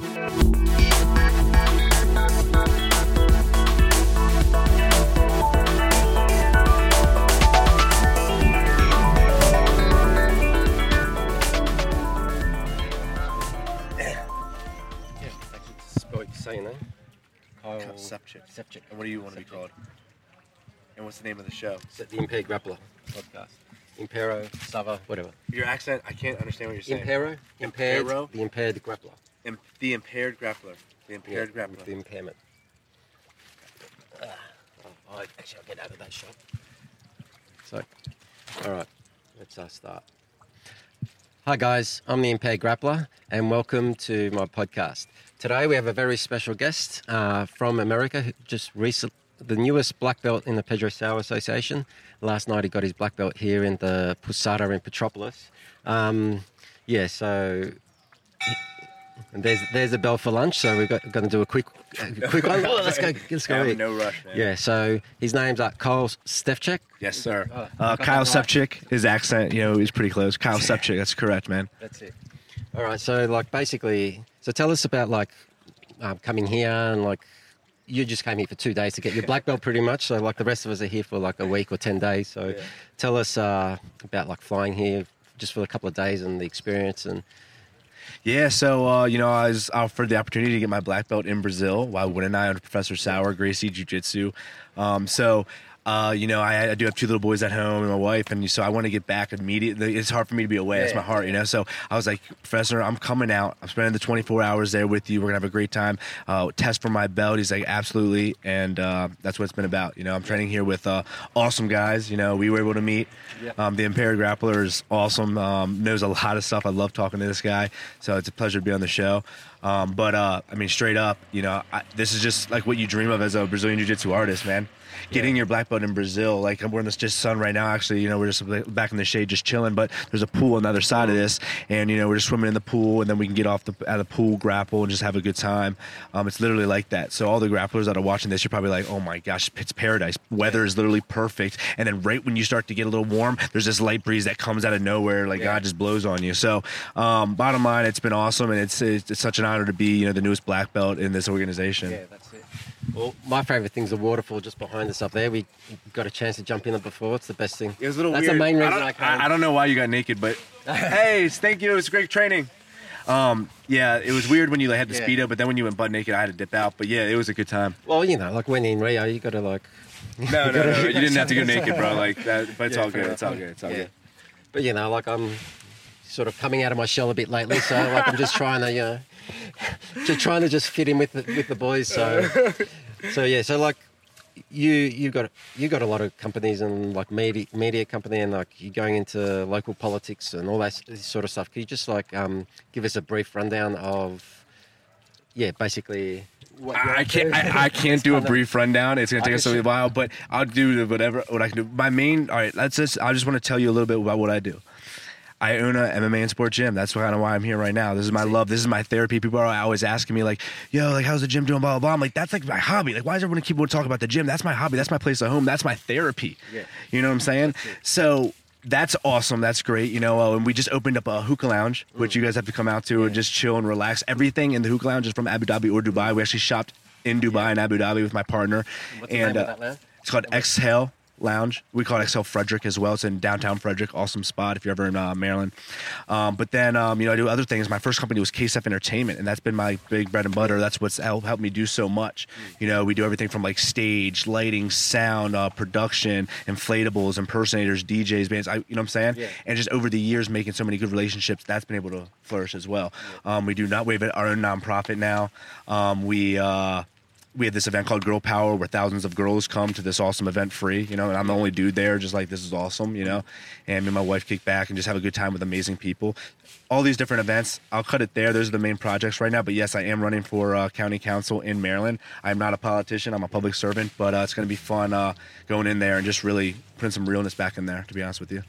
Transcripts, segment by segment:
Yeah, thank you to spell your. Kyle Sefcik. Sefcik. And what do you want to be called? And what's the name of the show? The Impaired Grappler podcast? Impero, Sava, whatever. Your accent, I can't understand what you're saying. Impero, impaired, Impero? the impaired grappler. Im- the impaired grappler. The impaired Yeah, grappler. with The impairment. Ah, oh, I- actually, I'll get out of that shot. So, all right, let's uh, start. Hi, guys. I'm the Impaired Grappler, and welcome to my podcast. Today, we have a very special guest uh, from America, who just recent, the newest black belt in the Pedro Sauer Association. Last night, he got his black belt here in the Pousada in Petropolis. Um, yeah, so and there's there's a bell for lunch, so we're going to do a quick a quick one. Oh, let's go, let's go. I'm eat. in no rush, man. Yeah, so his name's uh, Kyle Stefchek. Yes, sir. Oh, uh, Kyle that His accent, you know, is pretty close. Kyle Sefcik. That's correct, man. That's it. All right, so like basically, so tell us about like um, coming here and like you just came here for two days to get your black belt, pretty much. So like the rest of us are here for like a week or ten days. So Yeah. tell us uh, about like flying here just for a couple of days and the experience and Yeah, so uh, you know, I was offered the opportunity to get my black belt in Brazil. Why wouldn't I? Under Professor Sauer, Gracie Jiu Jitsu. Um, so. Uh, you know, I, I do have two little boys at home and my wife, and so I want to get back immediately. It's hard for me to be away. That's my heart, you know. So I was like, Professor, I'm coming out. I'm spending the 24 hours there with you. We're gonna have a great time. Uh, test for my belt. He's like, absolutely, and uh, that's what it's been about. You know, I'm training here with uh, awesome guys. You know, we were able to meet. Um, the Impaired Grappler is awesome. Um, knows a lot of stuff. I love talking to this guy. So it's a pleasure to be on the show. Um, but uh, I mean, straight up, you know, I, this is just like what you dream of as a Brazilian Jiu-Jitsu artist, man. Getting your black belt in Brazil, like we're in this just sun right now. Actually, you know, we're just back in the shade, just chilling. But there's a pool on the other side of this, and you know, we're just swimming in the pool, and then we can get off the out of the pool, grapple, and just have a good time. Um, it's literally like that. So all the grapplers that are watching this, you're probably like, oh my gosh, it's paradise. Weather is literally perfect, and then right when you start to get a little warm, there's this light breeze that comes out of nowhere, like Yeah. God just blows on you. So, um, bottom line, it's been awesome, and it's, it's it's such an honor to be you know the newest black belt in this organization. Yeah. Well, my favourite thing's the waterfall just behind us up there. We got a chance to jump in it before. It's the best thing. It was a little That's weird. the main reason I I, don't, came. I, I don't know why you got naked, but hey, thank you. It was great training. Um, yeah, it was weird when you like, had the Yeah. speedo, but then when you went butt naked, I had to dip out. But yeah, it was a good time. Well, you know, like when in Rio, you got to like. No, no, no, you didn't have to go naked, bro. Like that, but it's all good. It's all good. It's all Yeah. good. But you know, like I'm sort of coming out of my shell a bit lately, so like I'm just trying to, you know, just trying to just fit in with the, with the boys. So, so yeah, so like you you got you got a lot of companies and like media media company and like you're going into local politics and all that sort of stuff. Can you just like um, give us a brief rundown of yeah, basically. I can't. I, I can't do a brief rundown. It's gonna take us a while, but I'll do whatever what I can do. My main. All right. Let's just. I just want to tell you a little bit about what I do. I own a MMA and sport gym. That's kind of why I'm here right now. This is my love. This is my therapy. People are always asking me like, "Yo, like, how's the gym doing?" Blah blah blah. I'm like, that's like my hobby. Like, why does everyone keep on talking about the gym? That's my hobby. That's my place at home. That's my therapy. Yeah. You know what I'm saying? So that's awesome. That's great. You know, uh, and we just opened up a hookah lounge, which you guys have to come out to and just chill and relax. Everything in the hookah lounge is from Abu Dhabi or Dubai. We actually shopped in Dubai and Abu Dhabi with my partner. What's the and name of uh, that lounge? it's called Exhale Lounge. We call it Exhale Frederick as well. It's in downtown Frederick. Awesome spot if you're ever in uh, Maryland. Um, but then, um, you know, I do other things. My first company was KSF Entertainment, and that's been my big bread and butter. That's what's helped, helped me do so much. You know, we do everything from like stage, lighting, sound, uh, production, inflatables, impersonators, DJs, bands. I, you know what I'm saying? Yeah. And just over the years, making so many good relationships, that's been able to flourish as well. Um, we do not. We have our own nonprofit now. Um, we. Uh, we had this event called Girl Power where thousands of girls come to this awesome event free, you know, and I'm the only dude there, just like this is awesome, you know. And me and my wife kick back and just have a good time with amazing people. All these different events, I'll cut it there. Those are the main projects right now. But yes, I am running for uh, county council in Maryland. I'm not a politician, I'm a public servant, but uh, it's going to be fun uh, going in there and just really putting some realness back in there, to be honest with you.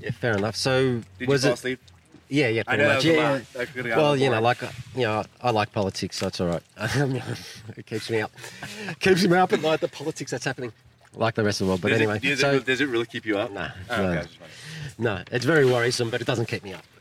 Yeah, fair enough. So Did was you fall it? asleep? Yeah, yeah, I pretty know much. yeah. lot. I could've gotten Well, you know, like uh, you know, I like politics, so it's all right. it keeps me up, keeps me up at night. The politics that's happening, like the rest of the world. But Does, anyway, it, does, so it, does it really keep you up? Nah, Oh, no. okay. no, it's very worrisome, but it doesn't keep me up.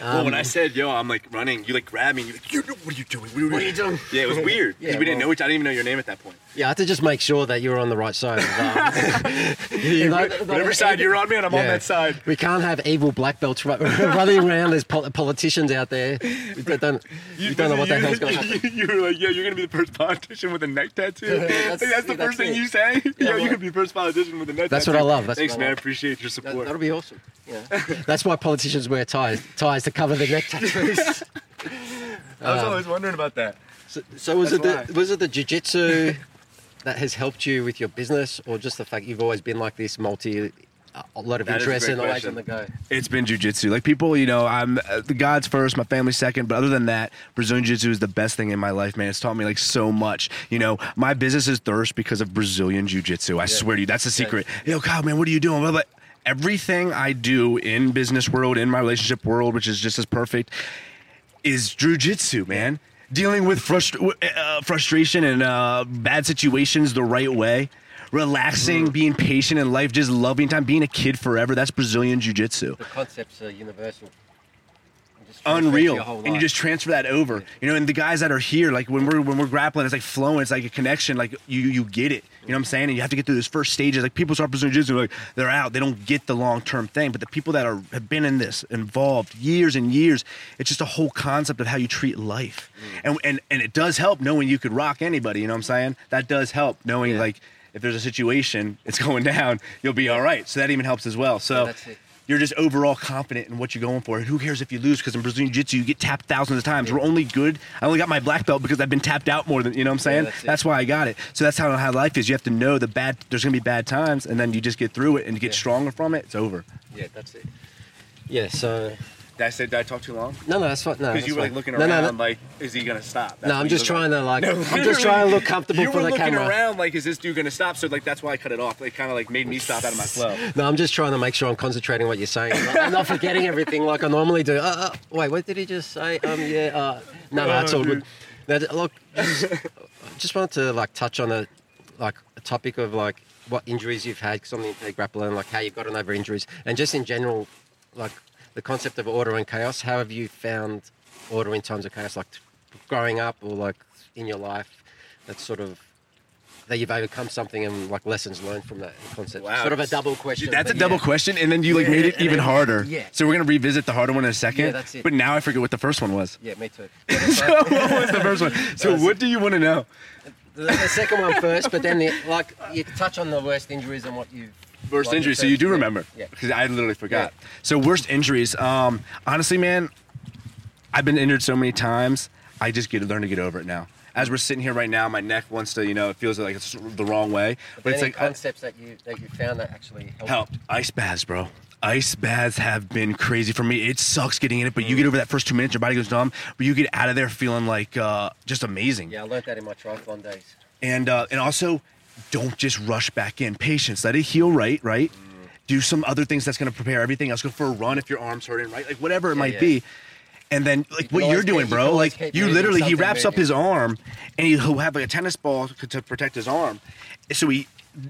well, when I said yo, I'm like running, you like grab me. And you're like, you know, what are you doing? What are you doing? Yeah, it was weird. 'cause Yeah, we didn't well- know each. I didn't even know your name at that point. Yeah, I had to just make sure that you were on the right side. Of, um, you know, Whatever side you're on, man, I'm on Yeah. that side. We can't have evil black belts ru- running around as pol- politicians out there. We don't, don't, we don't know what the hell's going to happen. You, were like, yeah, you're gonna be the first politician with a neck tattoo. That's- Like, that's the that's first thing it. you say. Yeah, yo, well- you're gonna be the first politician with a neck tattoo. That's tattoo. what I love, that's Thanks, what I man. Love. appreciate your That, support. that'll be awesome. Yeah. That's why politicians wear ties, ties to cover the neck tattoos. I was Um, always wondering about that. So, so was it the, was it the jiu-jitsu that has helped you with your business, or just the fact you've always been like this multi, a lot of That is a interest great and always on the go? It's been jujitsu. Like people, you know, I'm uh, the God's first, my family second. But other than that, Brazilian jiu-jitsu is the best thing in my life, man. It's taught me like so much. You know, my business is thirst because of Brazilian jiu-jitsu. I swear to you, that's the secret. Yo, Kyle, man, what are you doing? Blah, blah. Everything I do in business world, in my relationship world, which is just as perfect, is jujitsu, man. Dealing with frustra- uh, frustration and uh, bad situations the right way. Relaxing, being patient in life, just loving time, being a kid forever. That's Brazilian jiu jitsu. The concepts are universal. You just transfer it to Unreal. And you just transfer that over. You know, and the guys that are here, like when we're when we're grappling, it's like flowing, it's like a connection, like you you get it. You know what I'm saying? And you have to get through those first stages. Like people start pursuing Jiu-Jitsu, like they're out. They don't get the long term thing. But the people that are have been in this, involved years and years, it's just a whole concept of how you treat life. Mm. And and and it does help knowing you could rock anybody, you know what I'm saying? That does help knowing Yeah. like if there's a situation, it's going down, you'll be all right. So that even helps as well. So that's it. You're just overall confident in what you're going for. And who cares if you lose? Because in Brazilian Jiu Jitsu, you get tapped thousands of times. We're only good. I only got my black belt because I've been tapped out more than, you know what I'm saying? that's it. why I got it. So that's how, how life is. You have to know the bad, there's going to be bad times, and then you just get through it and get Yeah. stronger from it. It's over. Yeah, that's it. Yeah, so Did I say, did I talk too long? no, no, that's fine. No, Because you were like fine. looking around, no, no. like, is he going to stop? No, I'm just trying to like. I'm just trying to look comfortable you for were the looking camera. around like, is this dude going to stop? So like that's why I cut it off. It kind of like made me stop out of my flow. No, I'm just trying to make sure I'm concentrating what you're saying. I'm not forgetting everything like I normally do. Uh, uh, wait, what did he just say? Um, yeah. Uh, no, no, it's all good. Now, look, just, just wanted to like touch on a like a topic of like what injuries you've had because I'm the grappler and like how you've gotten over injuries and just in general, like the concept of order and chaos. How have you found order in times of chaos, like growing up or like in your life? That sort of that you've overcome something and like lessons learned from that concept. Wow. Sort of a double question. That's a but double question, and then you like Yeah, made it even then- harder. yeah. So we're gonna revisit the harder one in a second. Yeah, that's it. But now I forget what the first one was. Yeah, me too. so what was the first one? So That's- what do you want to know? the, the second one first, but then the, like you touch on the worst injuries and what you Worst injury. So you do remember? Yeah. Because I literally forgot. So worst injuries. Um, honestly, man, I've been injured so many times. I just get to learn to get over it now. As we're sitting here right now, my neck wants to, you know, it feels like it's the wrong way. But, But it's like I- concepts that you that you found that actually helped. helped. Ice baths, bro. Ice baths have been crazy for me. It sucks getting in it, but you get over that first two minutes, your body goes numb, but you get out of there feeling like uh, just amazing. Yeah, I learned that in my triathlon days. and uh, and also don't just rush back in. Patience, let it heal right, right. Do some other things that's going to prepare everything else. Go for a run if your arm's hurting, right? Like whatever it Yeah, might yeah. be. And then like can what you're doing, bro. always Like you literally, he wraps up his arm, and he'll have like a tennis ball to, to protect his arm. So he.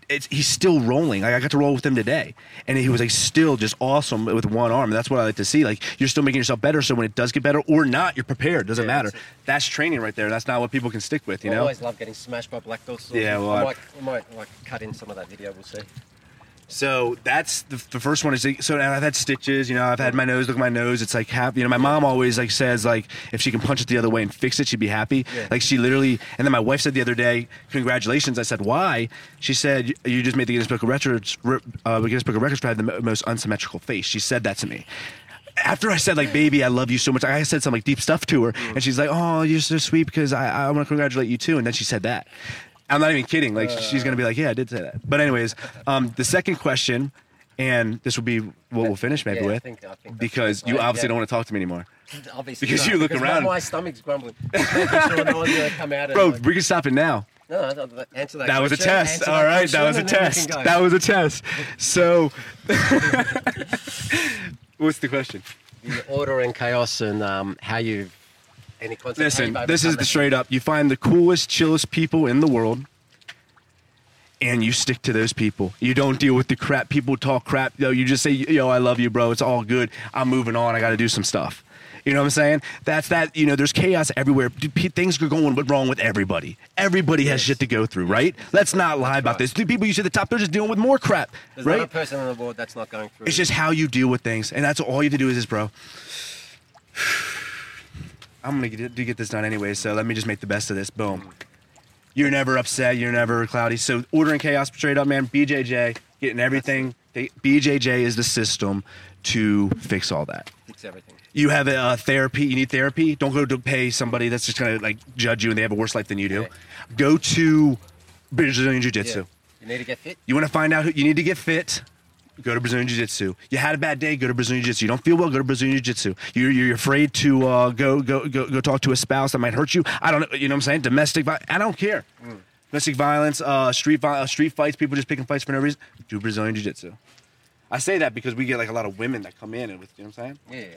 It's, he's still rolling. Like I got to roll with him today, and he was like still just awesome with one arm. And That's what I like to see. Like you're still making yourself better. So when it does get better or not, you're prepared. Doesn't Yeah, matter. that's. That's training right there. That's not what people can stick with. You I know. always love getting smashed by black belts. Yeah, well, I I- might, I might like cut in some of that video. We'll see. So that's the, the first one is like, so I've had stitches, you know, I've had my nose, look at my nose. It's like half, you know, my mom always like says like if she can punch it the other way and fix it, she'd be happy. Yeah. Like she literally, and then my wife said the other day, congratulations. I said, why? She said, "You- just made the Guinness Book of Records, uh, the Guinness Book of Records for having the most unsymmetrical face. She said that to me. After I said like, baby, I love you so much, I said some like deep stuff to her, and she's like, oh, you're so sweet because I, I want to congratulate you too. And then she said that. I'm not even kidding. Like she's gonna be like, yeah, I did say that. But anyways, um, the second question, and this will be what we'll finish maybe Yeah, I with, think- I think because you obviously don't want to talk to me anymore, Obviously, Because not, you look my- around- My, stomach's grumbling. Sure no one's gonna come out. Bro. like, We can stop it now. no, answer that. That was a test. answer All right, that question, was a and then we can test. That was a test. So, what's the question? the order and chaos and um, how you any concept. Listen, this is the straight up. You find the coolest, chillest people in the world, and you stick to those people. You don't deal with the crap. People talk crap. Yo, you just say, "Yo, I love you, bro. It's all good. I'm moving on. I got to do some stuff." You know what I'm saying? That's that. You know, there's chaos everywhere. D- p- Things are going wrong with everybody. Everybody has shit to go through, right? Let's not lie about this. The people you see at the top, they're just dealing with more crap, There's not a right? person in the world that's not going through. It's just how you deal with things, and that's all you have to do is this, bro. I'm gonna get, to get this done anyway, so let me just make the best of this. Boom. You're never upset. You're never cloudy. So ordering chaos straight up, man. BJJ getting everything. They, BJJ is the system to fix all that. fix everything. You have a uh, therapy. You need therapy. Don't go to pay somebody that's just gonna like judge you and they have a worse life than you do. Go to Brazilian Jiu Jitsu. Yeah. You need to get fit. You want to find out who you need to get fit. Go to Brazilian Jiu Jitsu. You had a bad day. Go to Brazilian Jiu Jitsu. You don't feel well. Go to Brazilian Jiu Jitsu. You're, you're afraid to uh, go, go go go talk to a spouse that might hurt you. I don't know. You know what I'm saying? Domestic. violence, I don't care. Domestic violence, uh, street vi- uh, street fights. People just picking fights for no reason. Do Brazilian Jiu Jitsu. I say that because we get like a lot of women that come in and with you know what I'm saying. Yeah.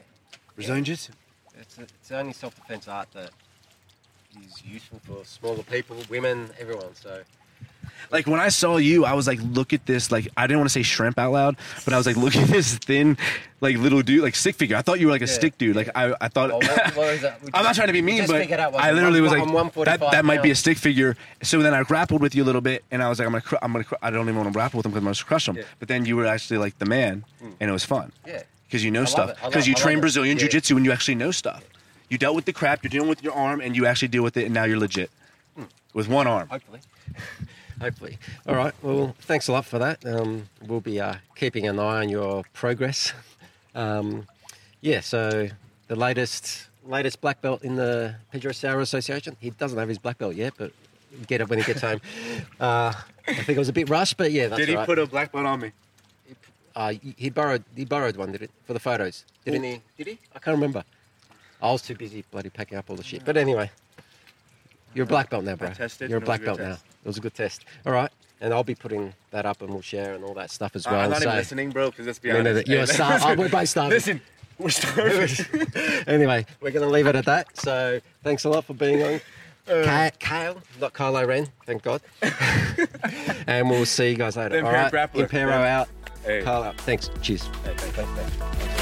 Brazilian Jiu Jitsu. It's, a, it's the only self-defense art that is useful for smaller people, women, everyone. So Like when I saw you, I was like, look at this. Like I didn't want to say shrimp out loud, but I was like, look at this thin, like little dude, like stick figure. I thought you were like a Yeah, stick dude. Like I, I thought. Well, what- what? We I'm not trying to be mean, but what- I literally was like, that, that might be a stick figure. So then I grappled with you a little bit, and I was like, I'm gonna, cr- I'm gonna, cr- I don't even want to grapple with him because I'm gonna crush him. Yeah. Hmm. But then you were actually like the man, and it was fun yeah. because you know stuff. it. I love- Because you I train. Brazilian Yeah. jiu-jitsu and you actually know stuff. You dealt with the crap. You're dealing with your arm, and you actually deal with it, and now you're legit Hmm. with one arm. Hopefully. Hopefully. All right. Well, thanks a lot for that. Um, we'll be uh, keeping an eye on your progress. Um, yeah. So the latest latest black belt in the Pedro Sauer Association. He doesn't have his black belt yet, but get it when he gets home. Uh, I think it was a bit rushed, but yeah, that's Did he right. put a black belt on me? Uh, he- borrowed he borrowed one, did it, for the photos? Didn't he? Did he? I can't remember. I was too busy bloody packing up all the shit. But anyway, you're a black belt now, bro. tested You're a and it was black belt now. It was a good test. All right, and I'll be putting that up and we'll share and all that stuff as well. I'm not So- even listening, bro. Because let's be no, honest. no, you're a star. Oh, we're both starving. Listen, we're starving. anyway, we're going to leave it at that. So thanks a lot for being on. Uh. Ka- Kale, not Kylo Ren, thank God. and we'll see you guys later. The All Impero right. Impero Yeah. out. Hey. Kyle out. Thanks. Cheers. Hey, thanks, thanks, thanks.